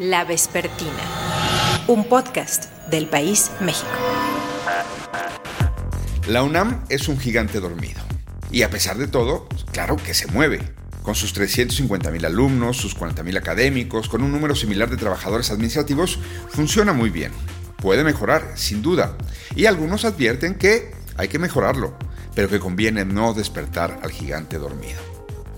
La Vespertina, un podcast del país México. La UNAM es un gigante dormido. Y a pesar de todo, claro que se mueve. Con sus 350.000 alumnos, sus 40.000 académicos, con un número similar de trabajadores administrativos, funciona muy bien. Puede mejorar, sin duda. Y algunos advierten que hay que mejorarlo, pero que conviene no despertar al gigante dormido.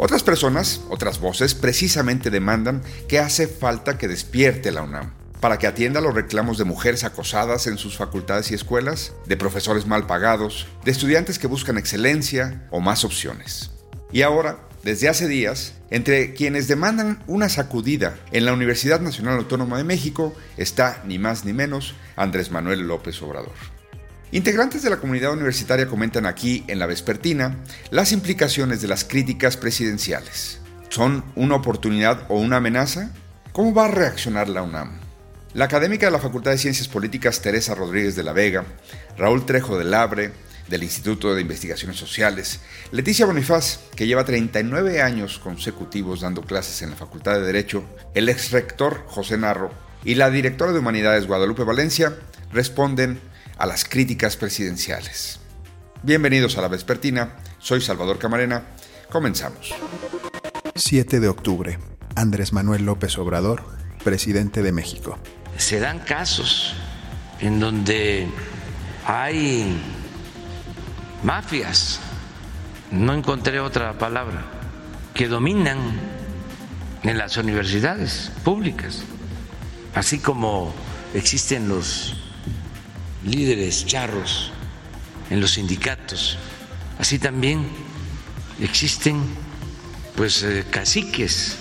Otras personas, otras voces, precisamente demandan que hace falta que despierte la UNAM para que atienda los reclamos de mujeres acosadas en sus facultades y escuelas, de profesores mal pagados, de estudiantes que buscan excelencia o más opciones. Y ahora, desde hace días, entre quienes demandan una sacudida en la Universidad Nacional Autónoma de México está ni más ni menos Andrés Manuel López Obrador. Integrantes de la comunidad universitaria comentan aquí en la vespertina las implicaciones de las críticas presidenciales. ¿Son una oportunidad o una amenaza? ¿Cómo va a reaccionar la UNAM? La académica de la Facultad de Ciencias Políticas Teresa Rodríguez de la Vega, Raúl Trejo del Abre, del Instituto de Investigaciones Sociales, Leticia Bonifaz, que lleva 39 años consecutivos dando clases en la Facultad de Derecho, el ex rector José Narro y la directora de Humanidades Guadalupe Valencia responden a las críticas presidenciales. Bienvenidos a la Vespertina, soy Salvador Camarena, comenzamos. 7 de octubre, Andrés Manuel López Obrador, presidente de México. Se dan casos en donde hay mafias, no encontré otra palabra, que dominan en las universidades públicas, así como existen los líderes charros en los sindicatos. Así también existen pues eh, caciques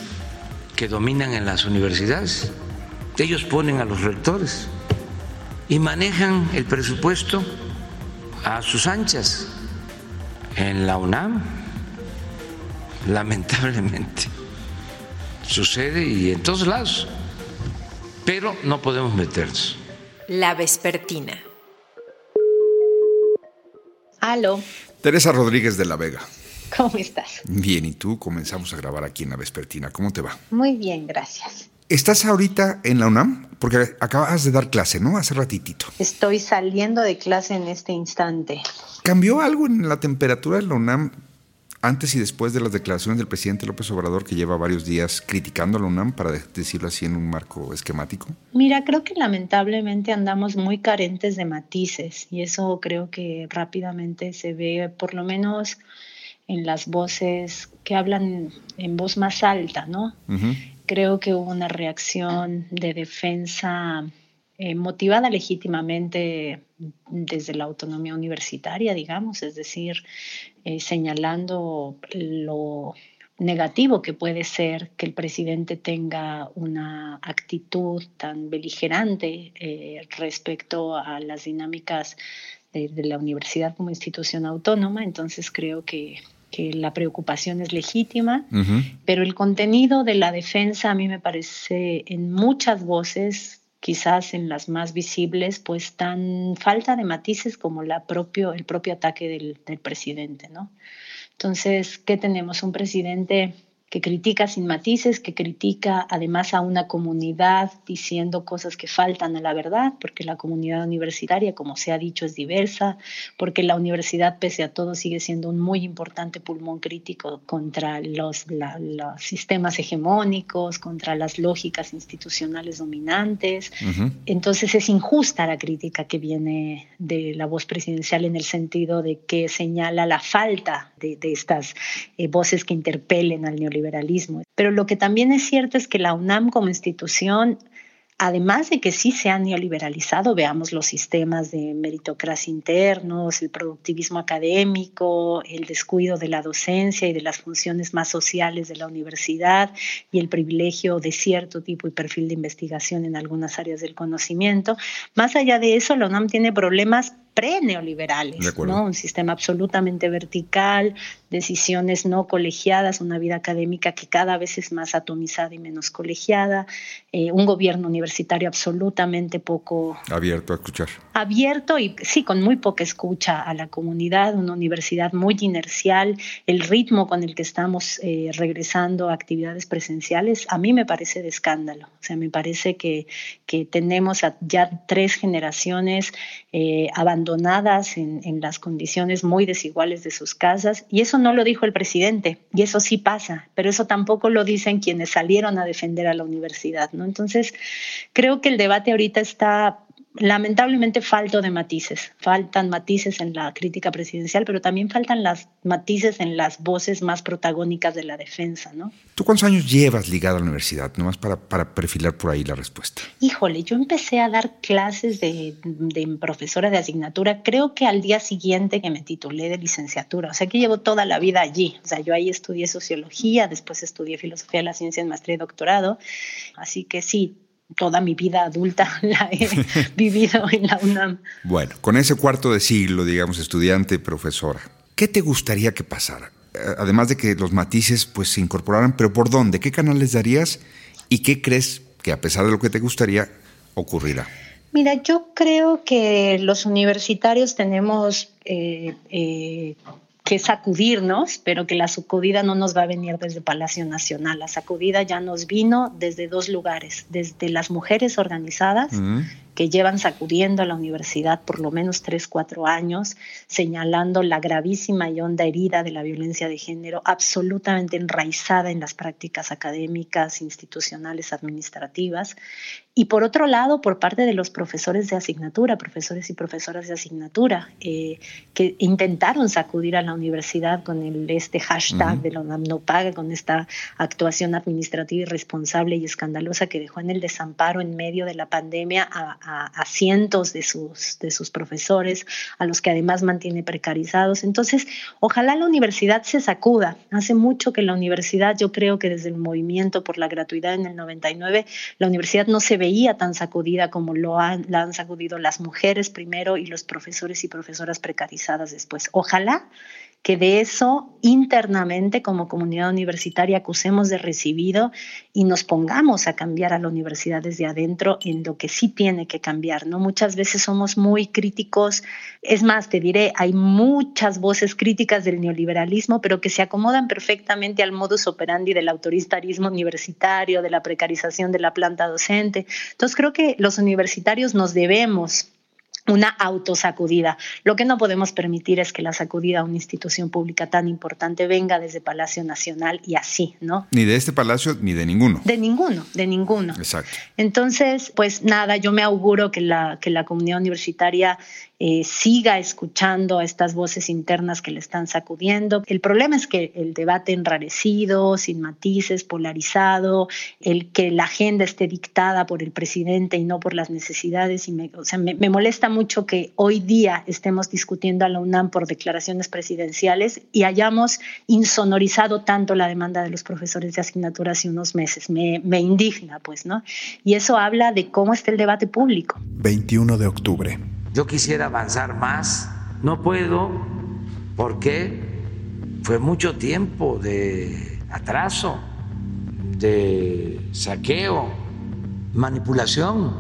que dominan en las universidades. Ellos ponen a los rectores y manejan el presupuesto a sus anchas en la UNAM. Lamentablemente sucede y en todos lados. Pero no podemos meternos. La Vespertina. Aló. Teresa Rodríguez de la Vega. ¿Cómo estás? Bien, ¿y tú? Comenzamos a grabar aquí en la Vespertina. ¿Cómo te va? Muy bien, gracias. ¿Estás ahorita en la UNAM? Porque acabas de dar clase, ¿no? Hace ratitito. Estoy saliendo de clase en este instante. ¿Cambió algo en la temperatura de la UNAM antes y después de las declaraciones del presidente López Obrador, que lleva varios días criticando a la UNAM, para decirlo así en un marco esquemático? Mira, creo que lamentablemente andamos muy carentes de matices y eso creo que rápidamente se ve, por lo menos en las voces que hablan en voz más alta, ¿no? Creo que hubo una reacción de defensa eh, motivada legítimamente desde la autonomía universitaria, digamos, es decir, eh, señalando lo negativo que puede ser que el presidente tenga una actitud tan beligerante eh, respecto a las dinámicas de, la universidad como institución autónoma. Entonces creo que, que la preocupación es legítima, pero el contenido de la defensa a mí me parece en muchas voces quizás en las más visibles, pues tan falta de matices como la propio, el propio ataque del, del presidente, ¿no? Entonces, ¿qué tenemos? Un presidente que critica sin matices, que critica además a una comunidad diciendo cosas que faltan a la verdad, porque la comunidad universitaria, como se ha dicho, es diversa, porque la universidad, pese a todo, sigue siendo un muy importante pulmón crítico contra los, los sistemas hegemónicos, contra las lógicas institucionales dominantes. Entonces es injusta la crítica que viene de la voz presidencial en el sentido de que señala la falta de, estas eh, voces que interpelen al neoliberalismo Pero lo que también es cierto es que la UNAM como institución además de que sí se han neoliberalizado, veamos los sistemas de meritocracia internos, el productivismo académico, el descuido de la docencia y de las funciones más sociales de la universidad y el privilegio de cierto tipo y perfil de investigación en algunas áreas del conocimiento. Más allá de eso, la UNAM tiene problemas pre-neoliberales, ¿no? Un sistema absolutamente vertical, decisiones no colegiadas, una vida académica que cada vez es más atomizada y menos colegiada, eh, un gobierno universitario absolutamente poco... Abierto a escuchar. Abierto y sí, con muy poca escucha a la comunidad, una universidad muy inercial, el ritmo con el que estamos eh, regresando a actividades presenciales, a mí me parece de escándalo. O sea, me parece que, que tenemos ya tres generaciones eh, abandonadas en, en las condiciones muy desiguales de sus casas y eso no lo dijo el presidente y eso sí pasa, pero eso tampoco lo dicen quienes salieron a defender a la universidad, ¿no? Entonces, creo que el debate ahorita está lamentablemente falto de matices. Faltan matices en la crítica presidencial, pero también faltan las matices en las voces más protagónicas de la defensa, ¿no? ¿Tú cuántos años llevas ligada a la universidad? Nomás para, para perfilar por ahí la respuesta. Híjole, yo empecé a dar clases de, de profesora de asignatura, creo que al día siguiente que me titulé de licenciatura. O sea que llevo toda la vida allí. O sea, yo ahí estudié sociología, después estudié filosofía de la ciencia en maestría y doctorado. Así que sí, toda mi vida adulta la he vivido en la UNAM. Bueno, con ese cuarto de siglo, digamos, estudiante, profesora, ¿qué te gustaría que pasara? Eh, además de que los matices pues se incorporaran, pero ¿por dónde? ¿Qué canales darías? ¿Y qué crees que a pesar de lo que te gustaría ocurrirá? Mira, yo creo que los universitarios tenemos eh, eh, que sacudirnos, pero que la sacudida no nos va a venir desde Palacio Nacional. La sacudida ya nos vino desde dos lugares, desde las mujeres organizadas, que llevan sacudiendo a la universidad por lo menos tres, cuatro años, señalando la gravísima y honda herida de la violencia de género, absolutamente enraizada en las prácticas académicas, institucionales, administrativas. Y por otro lado, por parte de los profesores de asignatura, profesores y profesoras de asignatura, eh, que intentaron sacudir a la universidad con el, este hashtag de la no paga, con esta actuación administrativa irresponsable y escandalosa que dejó en el desamparo en medio de la pandemia a, a, cientos de sus, de sus profesores, a los que además mantiene precarizados. Entonces, ojalá la universidad se sacuda. Hace mucho que la universidad, yo creo que desde el movimiento por la gratuidad en el 99, la universidad no se veía tan sacudida como lo han, la han sacudido las mujeres primero y los profesores y profesoras precarizadas después. Ojalá que de eso internamente como comunidad universitaria acusemos de recibido y nos pongamos a cambiar a la universidad desde adentro en lo que sí tiene que cambiar, ¿no? Muchas veces somos muy críticos, es más, te diré, hay muchas voces críticas del neoliberalismo, pero que se acomodan perfectamente al modus operandi del autoritarismo universitario, de la precarización de la planta docente. Entonces creo que los universitarios nos debemos una autosacudida. Lo que no podemos permitir es que la sacudida a una institución pública tan importante venga desde Palacio Nacional y así, ¿no? Ni de este palacio ni de ninguno. De ninguno, de ninguno. Exacto. Entonces, pues nada, yo me auguro que la, que la comunidad universitaria eh, siga escuchando a estas voces internas que le están sacudiendo. El problema es que el debate enrarecido, sin matices, polarizado, el que la agenda esté dictada por el presidente y no por las necesidades. Y me, o sea, me, molesta mucho que hoy día estemos discutiendo a la UNAM por declaraciones presidenciales y hayamos insonorizado tanto la demanda de los profesores de asignatura hace unos meses. Me, me indigna, pues, ¿no? Y eso habla de cómo está el debate público. 21 de octubre. Yo quisiera avanzar más, no puedo porque fue mucho tiempo de atraso, de saqueo, manipulación.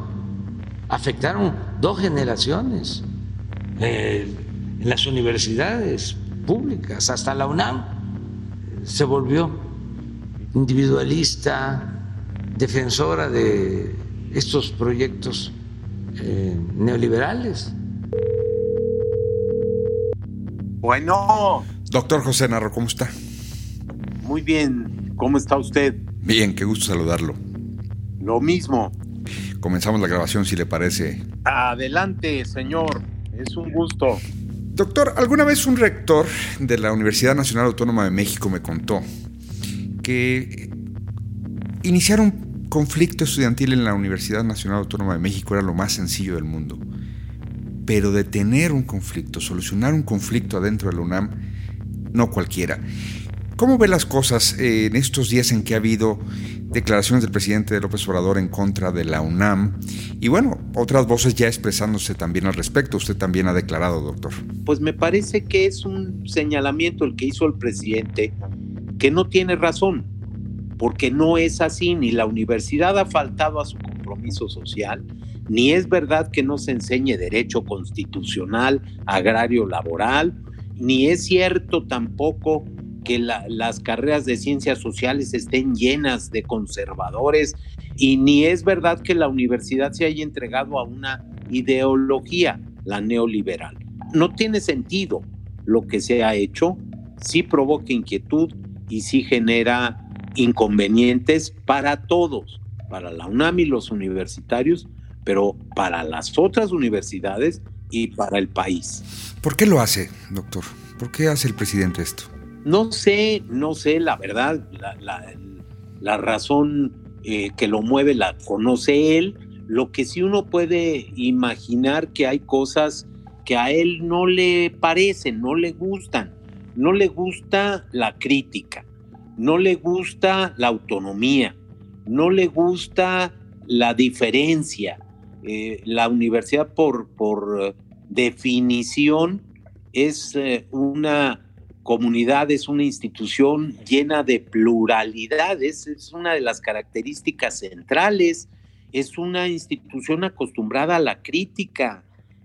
Afectaron dos generaciones eh, en las universidades públicas, hasta la UNAM se volvió individualista, defensora de estos proyectos eh, neoliberales. Bueno. Doctor José Narro, ¿cómo está? Muy bien, ¿cómo está usted? Bien, qué gusto saludarlo. Lo mismo. Comenzamos la grabación, si le parece. Adelante, señor. Es un gusto. Doctor, alguna vez un rector de la Universidad Nacional Autónoma de México me contó que iniciaron conflicto estudiantil en la Universidad Nacional Autónoma de México era lo más sencillo del mundo. Pero detener un conflicto, solucionar un conflicto adentro de la UNAM, no cualquiera. ¿Cómo ve las cosas eh, en estos días en que ha habido declaraciones del presidente López Obrador en contra de la UNAM? Y bueno, otras voces ya expresándose también al respecto. Usted también ha declarado, doctor. Pues me parece que es un señalamiento el que hizo el presidente que no tiene razón, porque no es así, ni la universidad ha faltado a su compromiso social, ni es verdad que no se enseñe derecho constitucional, agrario, laboral, ni es cierto tampoco que las carreras de ciencias sociales estén llenas de conservadores y ni es verdad que la universidad se haya entregado a una ideología, la neoliberal. No tiene sentido lo que se ha hecho, sí provoca inquietud y sí genera inconvenientes para todos, para la UNAM y los universitarios, pero para las otras universidades y para el país. ¿Por qué lo hace, doctor? ¿Por qué hace el presidente esto? No sé, no sé, la verdad, la, razón eh, que lo mueve la conoce él. Lo que sí uno puede imaginar que hay cosas que a él no le parecen, no le gustan. No le gusta la crítica, no le gusta la autonomía, no le gusta la diferencia. Eh, la universidad por, por definición es eh, una comunidad, es una institución llena de pluralidades, es una de las características centrales, es una institución acostumbrada a la crítica,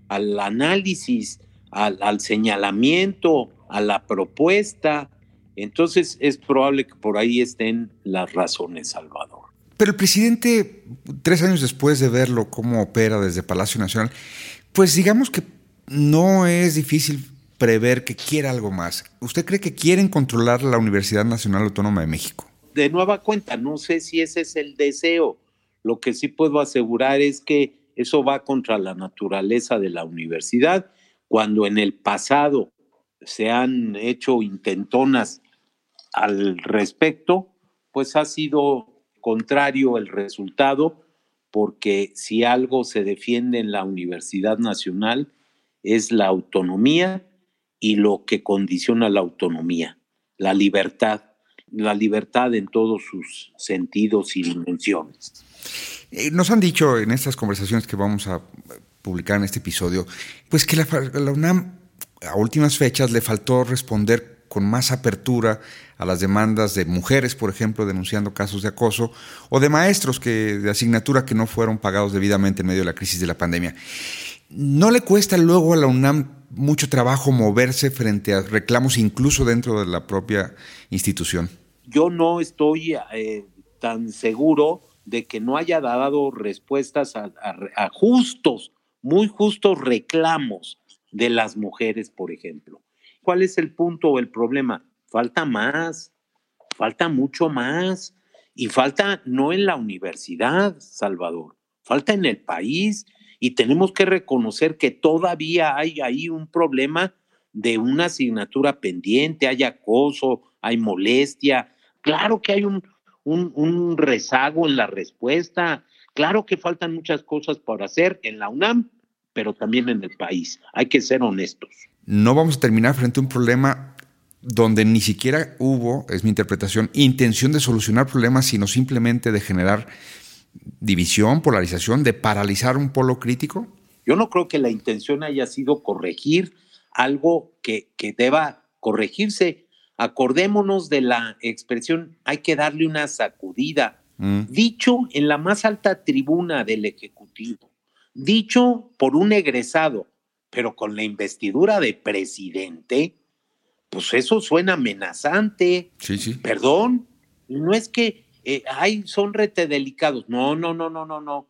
al análisis, al, señalamiento, a la propuesta. Entonces es probable que por ahí estén las razones, Salvador. Pero el presidente, tres años después de verlo cómo opera desde Palacio Nacional, pues digamos que no es difícil prever que quiere algo más. ¿Usted cree que quieren controlar la Universidad Nacional Autónoma de México? De nueva cuenta, no sé si ese es el deseo. Lo que sí puedo asegurar es que eso va contra la naturaleza de la universidad. Cuando en el pasado se han hecho intentonas al respecto, pues ha sido contrario el resultado, porque si algo se defiende en la Universidad Nacional es la autonomía y lo que condiciona la autonomía, la libertad, la libertad en todos sus sentidos y dimensiones. Eh, nos han dicho en estas conversaciones que vamos a publicar en este episodio, pues que la, la UNAM a últimas fechas le faltó responder con más apertura a las demandas de mujeres, por ejemplo, denunciando casos de acoso, o de maestros que, de asignatura que no fueron pagados debidamente en medio de la crisis de la pandemia. ¿No le cuesta luego a la UNAM mucho trabajo moverse frente a reclamos incluso dentro de la propia institución? Yo no estoy eh, tan seguro de que no haya dado respuestas a, justos, muy justos reclamos de las mujeres, por ejemplo. ¿Cuál es el punto o el problema? Falta más, falta mucho más. Y falta no en la universidad, Salvador, falta en el país y tenemos que reconocer que todavía hay ahí un problema de una asignatura pendiente, hay acoso, hay molestia, claro que hay un, un, rezago en la respuesta, claro que faltan muchas cosas por hacer en la UNAM, pero también en el país, hay que ser honestos. No vamos a terminar frente a un problema donde ni siquiera hubo, es mi interpretación, intención de solucionar problemas, sino simplemente de generar división, polarización, de paralizar un polo crítico? Yo no creo que la intención haya sido corregir algo que, deba corregirse. Acordémonos de la expresión, hay que darle una sacudida. Mm. Dicho en la más alta tribuna del Ejecutivo, dicho por un egresado, pero con la investidura de presidente, pues eso suena amenazante. Sí, sí. Perdón, no es que eh, ay, son rete delicados. No, no, no, no, no, no.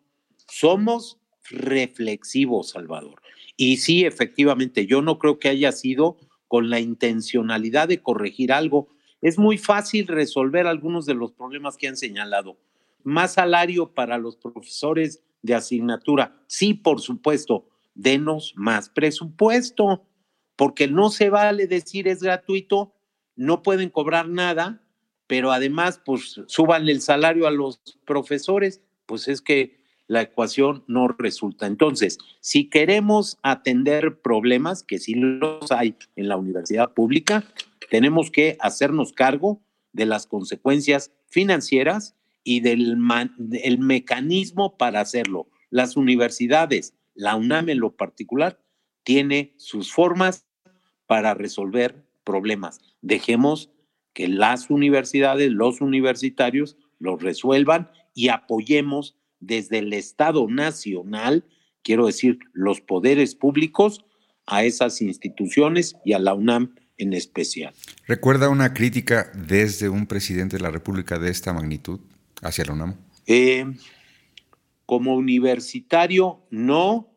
Somos reflexivos, Salvador. Y sí, efectivamente, yo no creo que haya sido con la intencionalidad de corregir algo. Es muy fácil resolver algunos de los problemas que han señalado. Más salario para los profesores de asignatura. Sí, por supuesto, denos más presupuesto, porque no se vale decir es gratuito, no pueden cobrar nada pero además, pues suban el salario a los profesores, pues es que la ecuación no resulta. Entonces, si queremos atender problemas, que sí los hay en la universidad pública, tenemos que hacernos cargo de las consecuencias financieras y del el mecanismo para hacerlo. Las universidades, la UNAM en lo particular, tiene sus formas para resolver problemas. Dejemos que las universidades, los universitarios, los resuelvan y apoyemos desde el Estado Nacional, quiero decir, los poderes públicos, a esas instituciones y a la UNAM en especial. ¿Recuerda una crítica desde un presidente de la República de esta magnitud hacia la UNAM? Eh, como universitario, no.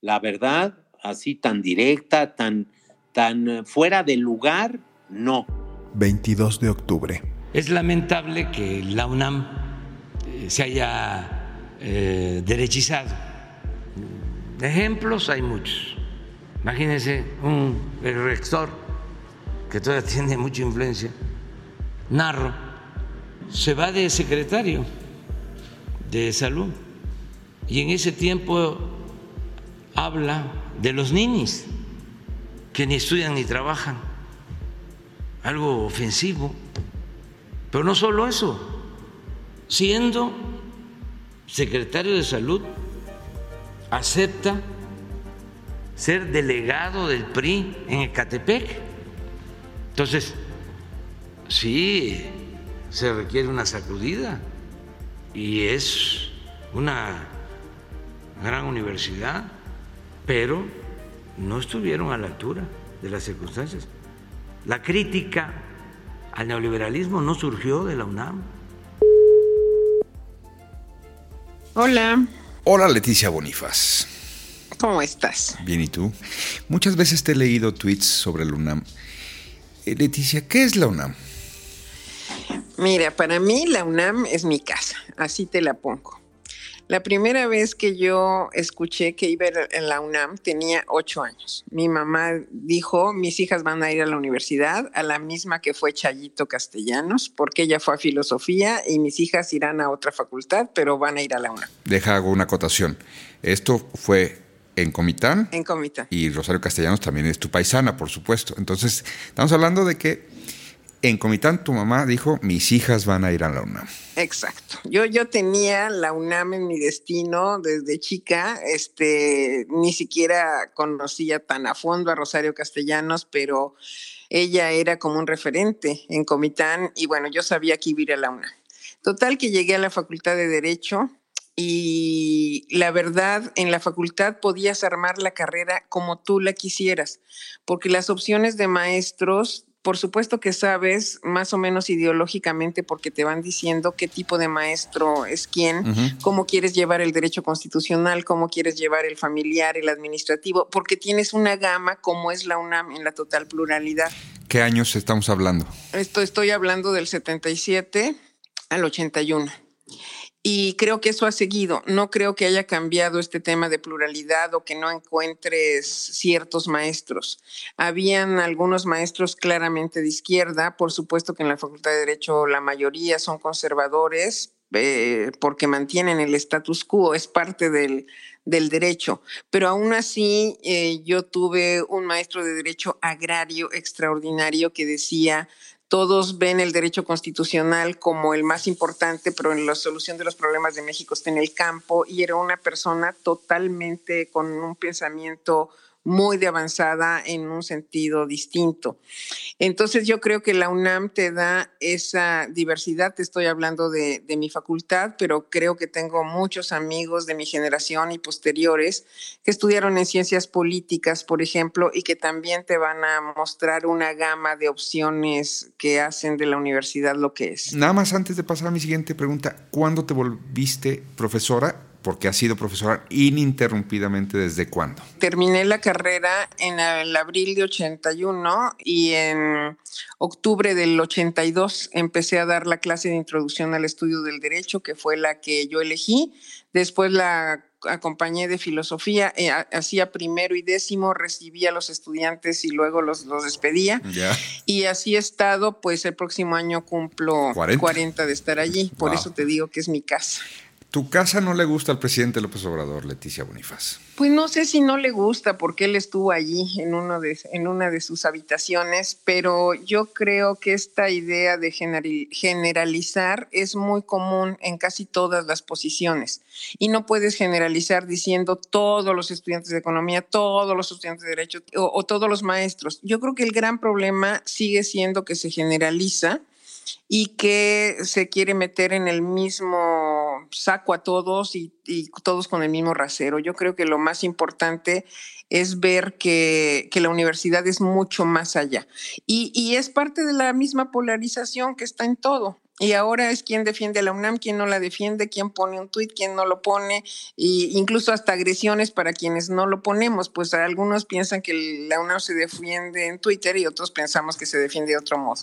La verdad, así tan directa, tan, tan fuera de lugar, no. 22 de octubre. Es lamentable que la UNAM eh, se haya eh, derechizado. Ejemplos hay muchos. Imagínense un el rector que todavía tiene mucha influencia, Narro, se va de secretario de salud y en ese tiempo habla de los ninis que ni estudian ni trabajan, algo ofensivo. Pero no solo eso, siendo secretario de salud, acepta ser delegado del PRI en Ecatepec. Entonces, sí, se requiere una sacudida y es una gran universidad, pero no estuvieron a la altura de las circunstancias. La crítica al neoliberalismo no surgió de la UNAM. Hola. Hola Leticia Bonifaz. ¿Cómo estás? Bien, ¿y tú? Muchas veces te he leído tweets sobre la UNAM. Eh, Leticia, ¿qué es la UNAM? Mira, para mí la UNAM es mi casa, así te la pongo. La primera vez que yo escuché que iba a la UNAM tenía ocho años. Mi mamá dijo, mis hijas van a ir a la universidad, a la misma que fue Chayito Castellanos, porque ella fue a filosofía y mis hijas irán a otra facultad, pero van a ir a la UNAM. Deja, hago una acotación. Esto fue en Comitán. En Comitán. Y Rosario Castellanos también es tu paisana, por supuesto. Entonces, estamos hablando de que en Comitán tu mamá dijo, mis hijas van a ir a la UNAM. Exacto. Yo, yo tenía la UNAM en mi destino desde chica. Este, ni siquiera conocía tan a fondo a Rosario Castellanos, pero ella era como un referente en Comitán y bueno, yo sabía que iba a ir a la UNAM. Total que llegué a la Facultad de Derecho y la verdad, en la facultad podías armar la carrera como tú la quisieras, porque las opciones de maestros, por supuesto que sabes más o menos ideológicamente porque te van diciendo qué tipo de maestro es quién, cómo quieres llevar el derecho constitucional, cómo quieres llevar el familiar, el administrativo, porque tienes una gama como es la UNAM en la total pluralidad. ¿Qué años estamos hablando? Esto estoy hablando del 77 al 81. Y creo que eso ha seguido. No creo que haya cambiado este tema de pluralidad o que no encuentres ciertos maestros. Habían algunos maestros claramente de izquierda. Por supuesto que en la Facultad de Derecho la mayoría son conservadores eh, porque mantienen el status quo, es parte del, del derecho. Pero aún así, eh, yo tuve un maestro de derecho agrario extraordinario que decía, todos ven el derecho constitucional como el más importante, pero en la solución de los problemas de México está en el campo y era una persona totalmente con un pensamiento muy de avanzada en un sentido distinto. Entonces yo creo que la UNAM te da esa diversidad, te estoy hablando de, mi facultad, pero creo que tengo muchos amigos de mi generación y posteriores que estudiaron en ciencias políticas, por ejemplo, y que también te van a mostrar una gama de opciones que hacen de la universidad lo que es. Nada más antes de pasar a mi siguiente pregunta, ¿cuándo te volviste profesora? Porque ha sido profesora ininterrumpidamente desde cuándo? Terminé la carrera en el abril de 81 y en octubre del 82 empecé a dar la clase de introducción al estudio del derecho, que fue la que yo elegí. Después la acompañé de filosofía, eh, hacía primero y décimo, recibía a los estudiantes y luego los, los despedía. Y así he estado, pues el próximo año cumplo 40, de estar allí, por eso te digo que es mi casa. Tu casa no le gusta al presidente López Obrador, Leticia Bonifaz. Pues no sé si no le gusta porque él estuvo allí en, uno de, en una de sus habitaciones, pero yo creo que esta idea de generalizar es muy común en casi todas las posiciones. Y no puedes generalizar diciendo todos los estudiantes de economía, todos los estudiantes de derecho o, o todos los maestros. Yo creo que el gran problema sigue siendo que se generaliza y que se quiere meter en el mismo saco a todos y, todos con el mismo rasero. Yo creo que lo más importante es ver que, la universidad es mucho más allá. Y, es parte de la misma polarización que está en todo. Y ahora es quien defiende a la UNAM, quién no la defiende, quién pone un tuit, quién no lo pone, e incluso hasta agresiones para quienes no lo ponemos. Pues algunos piensan que la UNAM se defiende en Twitter y otros pensamos que se defiende de otro modo.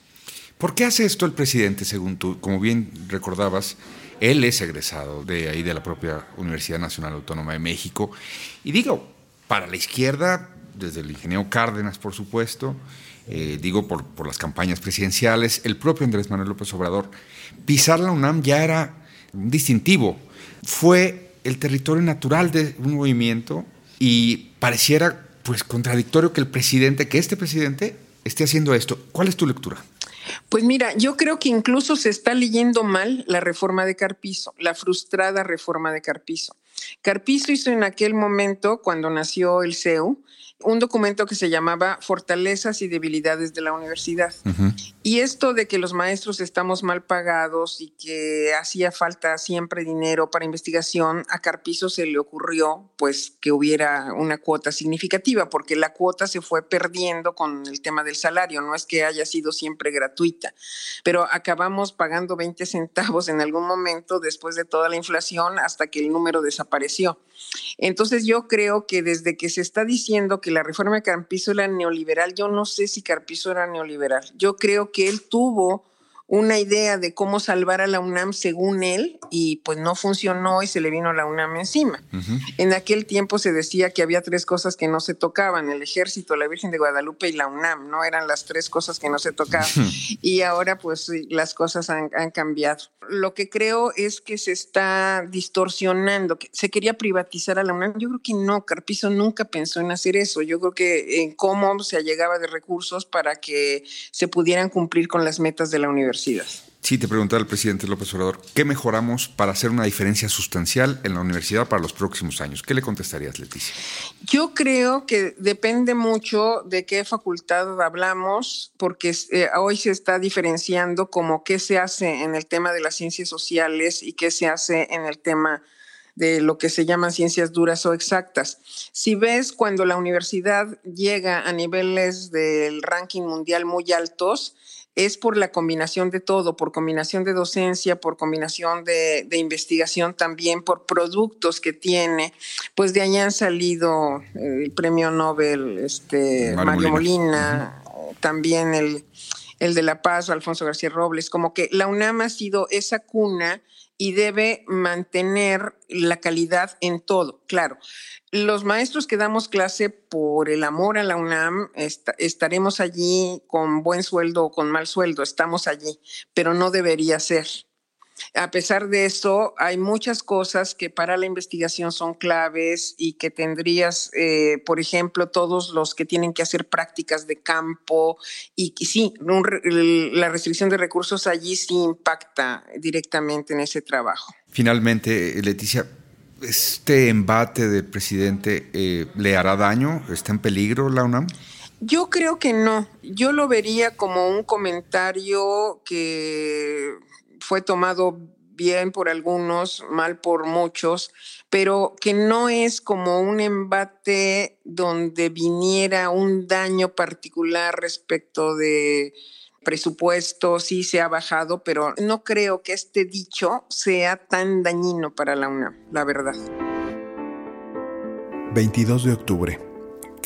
¿Por qué hace esto el presidente, según tú? Como bien recordabas, él es egresado de ahí, de la propia Universidad Nacional Autónoma de México. Y digo, para la izquierda, desde el ingeniero Cárdenas, por supuesto, eh, digo por, por, las campañas presidenciales, el propio Andrés Manuel López Obrador, pisar la UNAM ya era un distintivo. Fue el territorio natural de un movimiento y pareciera pues contradictorio que el presidente, que este presidente esté haciendo esto. ¿Cuál es tu lectura? Pues mira, yo creo que incluso se está leyendo mal la reforma de Carpizo, la frustrada reforma de Carpizo. Carpizo hizo en aquel momento, cuando nació el CEU, un documento que se llamaba Fortalezas y debilidades de la universidad. Y esto de que los maestros estamos mal pagados y que hacía falta siempre dinero para investigación, a Carpizo se le ocurrió pues que hubiera una cuota significativa, porque la cuota se fue perdiendo con el tema del salario, no es que haya sido siempre gratuita, pero acabamos pagando 20 centavos en algún momento después de toda la inflación hasta que el número desapareció. Entonces yo creo que desde que se está diciendo que la reforma de Carpizo era neoliberal. Yo no sé si Carpizo era neoliberal. Yo creo que él tuvo una idea de cómo salvar a la UNAM según él y pues no funcionó y se le vino la UNAM encima. En aquel tiempo se decía que había tres cosas que no se tocaban, el ejército, la Virgen de Guadalupe y la UNAM, ¿no? Eran las tres cosas que no se tocaban. y ahora pues las cosas han, han, cambiado. Lo que creo es que se está distorsionando, que se quería privatizar a la UNAM. Yo creo que no, Carpizo nunca pensó en hacer eso. Yo creo que en cómo se allegaba de recursos para que se pudieran cumplir con las metas de la universidad. Sí, te preguntaba el presidente López Obrador, ¿qué mejoramos para hacer una diferencia sustancial en la universidad para los próximos años? ¿Qué le contestarías, Leticia? Yo creo que depende mucho de qué facultad hablamos, porque eh, hoy se está diferenciando como qué se hace en el tema de las ciencias sociales y qué se hace en el tema de lo que se llaman ciencias duras o exactas. Si ves cuando la universidad llega a niveles del ranking mundial muy altos, es por la combinación de todo, por combinación de docencia, por combinación de, investigación también, por productos que tiene. Pues de allá han salido el premio Nobel este, Mario, Molina, también el, el de La Paz, Alfonso García Robles, como que la UNAM ha sido esa cuna y debe mantener la calidad en todo. Claro, los maestros que damos clase por el amor a la UNAM estaremos allí con buen sueldo o con mal sueldo, estamos allí, pero no debería ser. A pesar de eso, hay muchas cosas que para la investigación son claves y que tendrías, eh, por ejemplo, todos los que tienen que hacer prácticas de campo y que sí, la restricción de recursos allí sí impacta directamente en ese trabajo. Finalmente, Leticia, ¿este embate del presidente eh, le hará daño? ¿Está en peligro la UNAM? Yo creo que no. Yo lo vería como un comentario que fue tomado bien por algunos, mal por muchos, pero que no es como un embate donde viniera un daño particular respecto de presupuesto, sí se ha bajado, pero no creo que este dicho sea tan dañino para la UNAM, la verdad. 22 de octubre.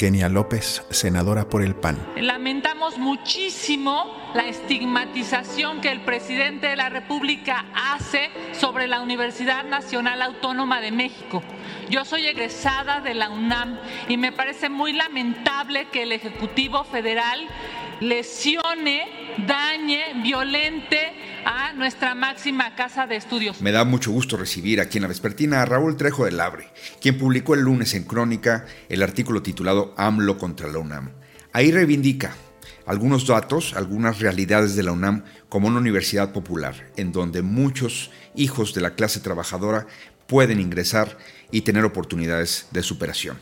Kenia López, senadora por el PAN. Lamentamos muchísimo la estigmatización que el presidente de la República hace sobre la Universidad Nacional Autónoma de México. Yo soy egresada de la UNAM y me parece muy lamentable que el Ejecutivo Federal lesione, dañe, violente a nuestra máxima casa de estudios. Me da mucho gusto recibir aquí en la vespertina a Raúl Trejo del Abre, quien publicó el lunes en Crónica el artículo titulado AMLO contra la UNAM. Ahí reivindica algunos datos, algunas realidades de la UNAM como una universidad popular, en donde muchos hijos de la clase trabajadora pueden ingresar y tener oportunidades de superación.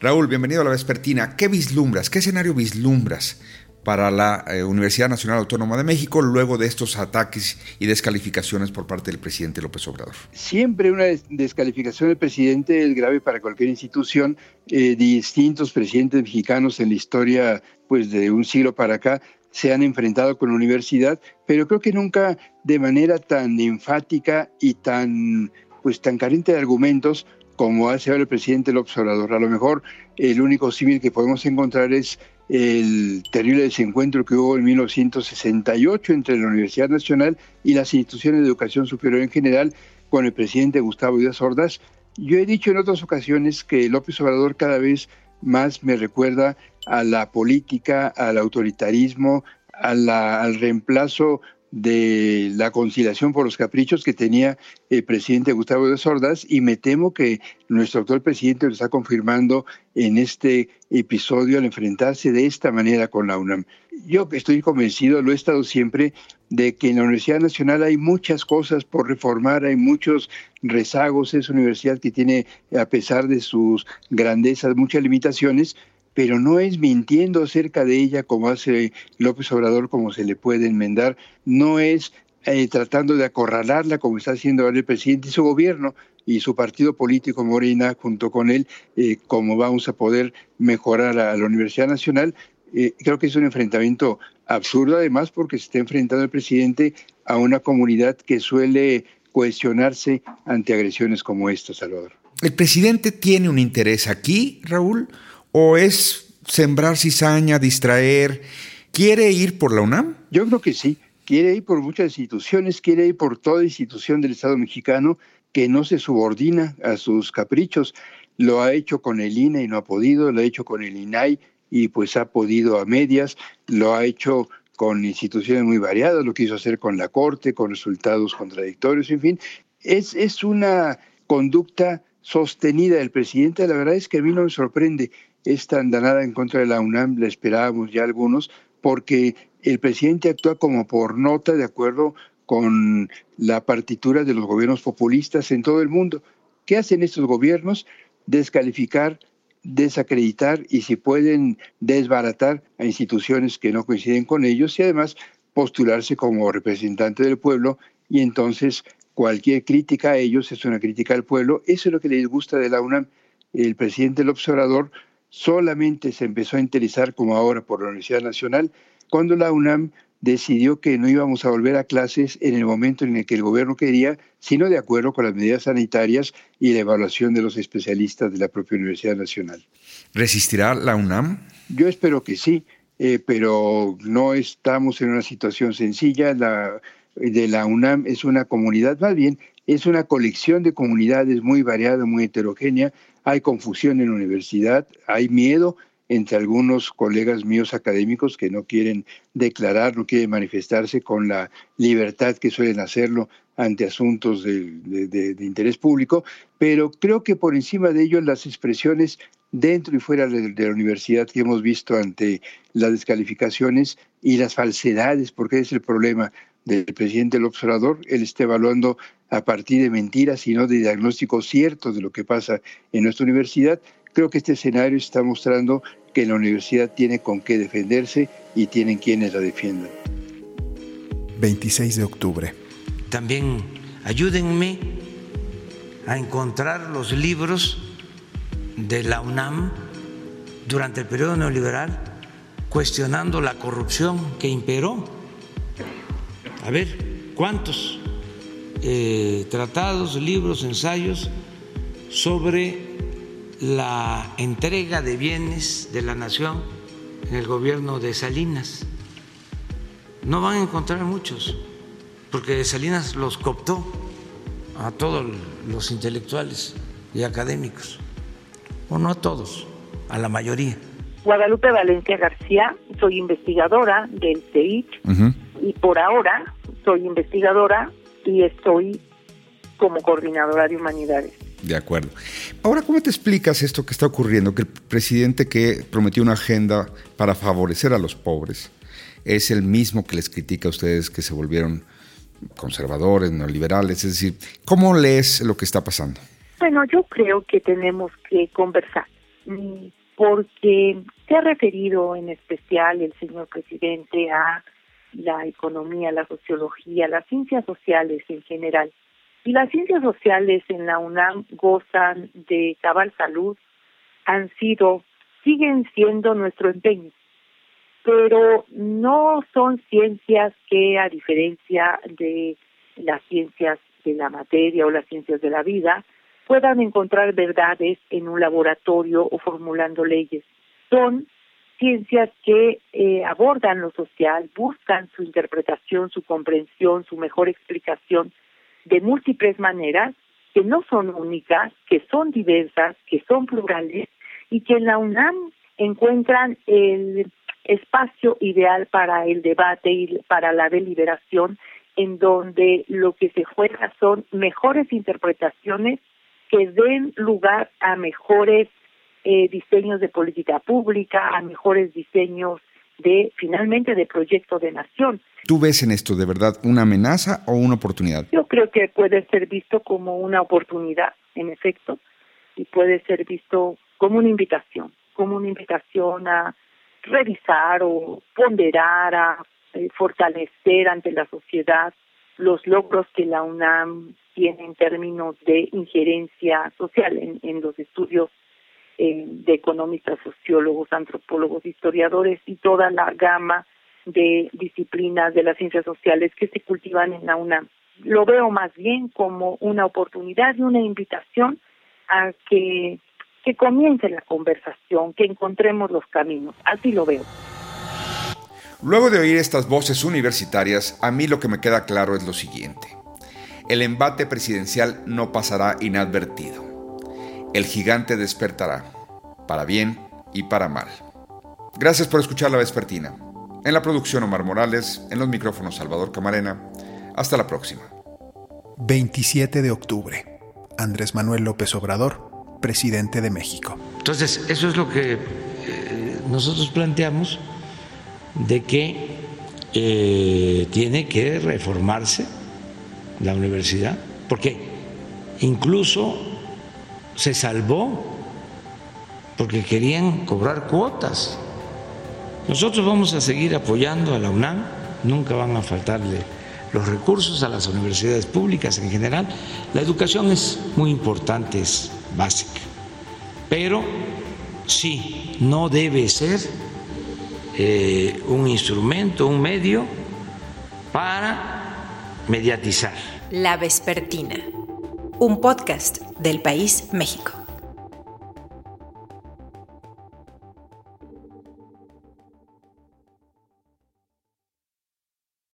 Raúl, bienvenido a la Vespertina. ¿Qué vislumbras? ¿Qué escenario vislumbras para la eh, Universidad Nacional Autónoma de México luego de estos ataques y descalificaciones por parte del presidente López Obrador? Siempre una descalificación del presidente es grave para cualquier institución. Eh, distintos presidentes mexicanos en la historia pues de un siglo para acá se han enfrentado con la universidad, pero creo que nunca de manera tan enfática y tan pues tan carente de argumentos como hace ahora el presidente López Obrador. A lo mejor el único civil que podemos encontrar es el terrible desencuentro que hubo en 1968 entre la Universidad Nacional y las instituciones de educación superior en general con el presidente Gustavo Díaz Ordaz. Yo he dicho en otras ocasiones que López Obrador cada vez más me recuerda a la política, al autoritarismo, al reemplazo de la conciliación por los caprichos que tenía el presidente Gustavo de Sordas y me temo que nuestro actual presidente lo está confirmando en este episodio al enfrentarse de esta manera con la UNAM. Yo estoy convencido, lo he estado siempre, de que en la Universidad Nacional hay muchas cosas por reformar, hay muchos rezagos, es una universidad que tiene, a pesar de sus grandezas, muchas limitaciones, pero no es mintiendo acerca de ella como hace López Obrador, como se le puede enmendar, no es eh, tratando de acorralarla como está haciendo ahora el presidente y su gobierno y su partido político Morena junto con él, eh, como vamos a poder mejorar a, la Universidad Nacional. Eh, creo que es un enfrentamiento absurdo además porque se está enfrentando el presidente a una comunidad que suele cuestionarse ante agresiones como esta, Salvador. ¿El presidente tiene un interés aquí, Raúl? ¿O es sembrar cizaña, distraer? ¿Quiere ir por la UNAM? Yo creo que sí. Quiere ir por muchas instituciones, quiere ir por toda institución del Estado mexicano que no se subordina a sus caprichos. Lo ha hecho con el INE y no ha podido, lo ha hecho con el INAI y pues ha podido a medias, lo ha hecho con instituciones muy variadas, lo quiso hacer con la Corte, con resultados contradictorios, en fin. Es, es una conducta sostenida del presidente, la verdad es que a mí no me sorprende esta andanada en contra de la UNAM, la esperábamos ya algunos, porque el presidente actúa como por nota de acuerdo con la partitura de los gobiernos populistas en todo el mundo. ¿Qué hacen estos gobiernos? Descalificar, desacreditar y si pueden desbaratar a instituciones que no coinciden con ellos y además postularse como representante del pueblo y entonces cualquier crítica a ellos es una crítica al pueblo. Eso es lo que les gusta de la UNAM. El presidente del observador solamente se empezó a interesar como ahora por la Universidad Nacional cuando la UNAM decidió que no íbamos a volver a clases en el momento en el que el gobierno quería, sino de acuerdo con las medidas sanitarias y la evaluación de los especialistas de la propia Universidad Nacional. ¿Resistirá la UNAM? Yo espero que sí, eh, pero no estamos en una situación sencilla. La de la UNAM es una comunidad, más bien es una colección de comunidades muy variada, muy heterogénea, hay confusión en la universidad, hay miedo entre algunos colegas míos académicos que no quieren declarar, no quieren manifestarse con la libertad que suelen hacerlo ante asuntos de, interés público, pero creo que por encima de ello las expresiones dentro y fuera de, la universidad que hemos visto ante las descalificaciones y las falsedades, porque es el problema del presidente del observador, él está evaluando a partir de mentiras y no de diagnósticos ciertos de lo que pasa en nuestra universidad. Creo que este escenario está mostrando que la universidad tiene con qué defenderse y tienen quienes la defiendan. 26 de octubre. También ayúdenme a encontrar los libros de la UNAM durante el periodo neoliberal cuestionando la corrupción que imperó. A ver, ¿cuántos eh, tratados, libros, ensayos sobre la entrega de bienes de la nación en el gobierno de Salinas. No van a encontrar muchos, porque Salinas los cooptó a todos los intelectuales y académicos, o no a todos, a la mayoría. Guadalupe Valencia García, soy investigadora del CEIC y por ahora soy investigadora y estoy como coordinadora de humanidades. De acuerdo. Ahora, ¿cómo te explicas esto que está ocurriendo? Que el presidente que prometió una agenda para favorecer a los pobres es el mismo que les critica a ustedes que se volvieron conservadores, neoliberales. Es decir, ¿cómo lees lo que está pasando? Bueno, yo creo que tenemos que conversar, porque se ha referido en especial el señor presidente a la economía, la sociología, las ciencias sociales en general. Y las ciencias sociales en la UNAM gozan de cabal salud, han sido, siguen siendo nuestro empeño, pero no son ciencias que, a diferencia de las ciencias de la materia o las ciencias de la vida, puedan encontrar verdades en un laboratorio o formulando leyes. Son ciencias que eh, abordan lo social, buscan su interpretación, su comprensión, su mejor explicación de múltiples maneras que no son únicas, que son diversas, que son plurales y que en la UNAM encuentran el espacio ideal para el debate y para la deliberación en donde lo que se juega son mejores interpretaciones que den lugar a mejores eh, diseños de política pública, a mejores diseños de finalmente de proyecto de nación. ¿Tú ves en esto de verdad una amenaza o una oportunidad? Yo creo que puede ser visto como una oportunidad, en efecto, y puede ser visto como una invitación, como una invitación a revisar o ponderar, a eh, fortalecer ante la sociedad los logros que la UNAM tiene en términos de injerencia social en, en los estudios eh, de economistas, sociólogos, antropólogos, historiadores y toda la gama de disciplinas de las ciencias sociales que se cultivan en la UNAM. Lo veo más bien como una oportunidad y una invitación a que, que comience la conversación, que encontremos los caminos. Así lo veo. Luego de oír estas voces universitarias, a mí lo que me queda claro es lo siguiente. El embate presidencial no pasará inadvertido el gigante despertará, para bien y para mal. Gracias por escuchar La Vespertina. En la producción Omar Morales, en los micrófonos Salvador Camarena. Hasta la próxima. 27 de octubre. Andrés Manuel López Obrador, presidente de México. Entonces, eso es lo que eh, nosotros planteamos, de que eh, tiene que reformarse la universidad, porque incluso se salvó porque querían cobrar cuotas. Nosotros vamos a seguir apoyando a la UNAM, nunca van a faltarle los recursos a las universidades públicas en general. La educación es muy importante, es básica, pero sí, no debe ser eh, un instrumento, un medio para mediatizar. La Vespertina, un podcast del País México.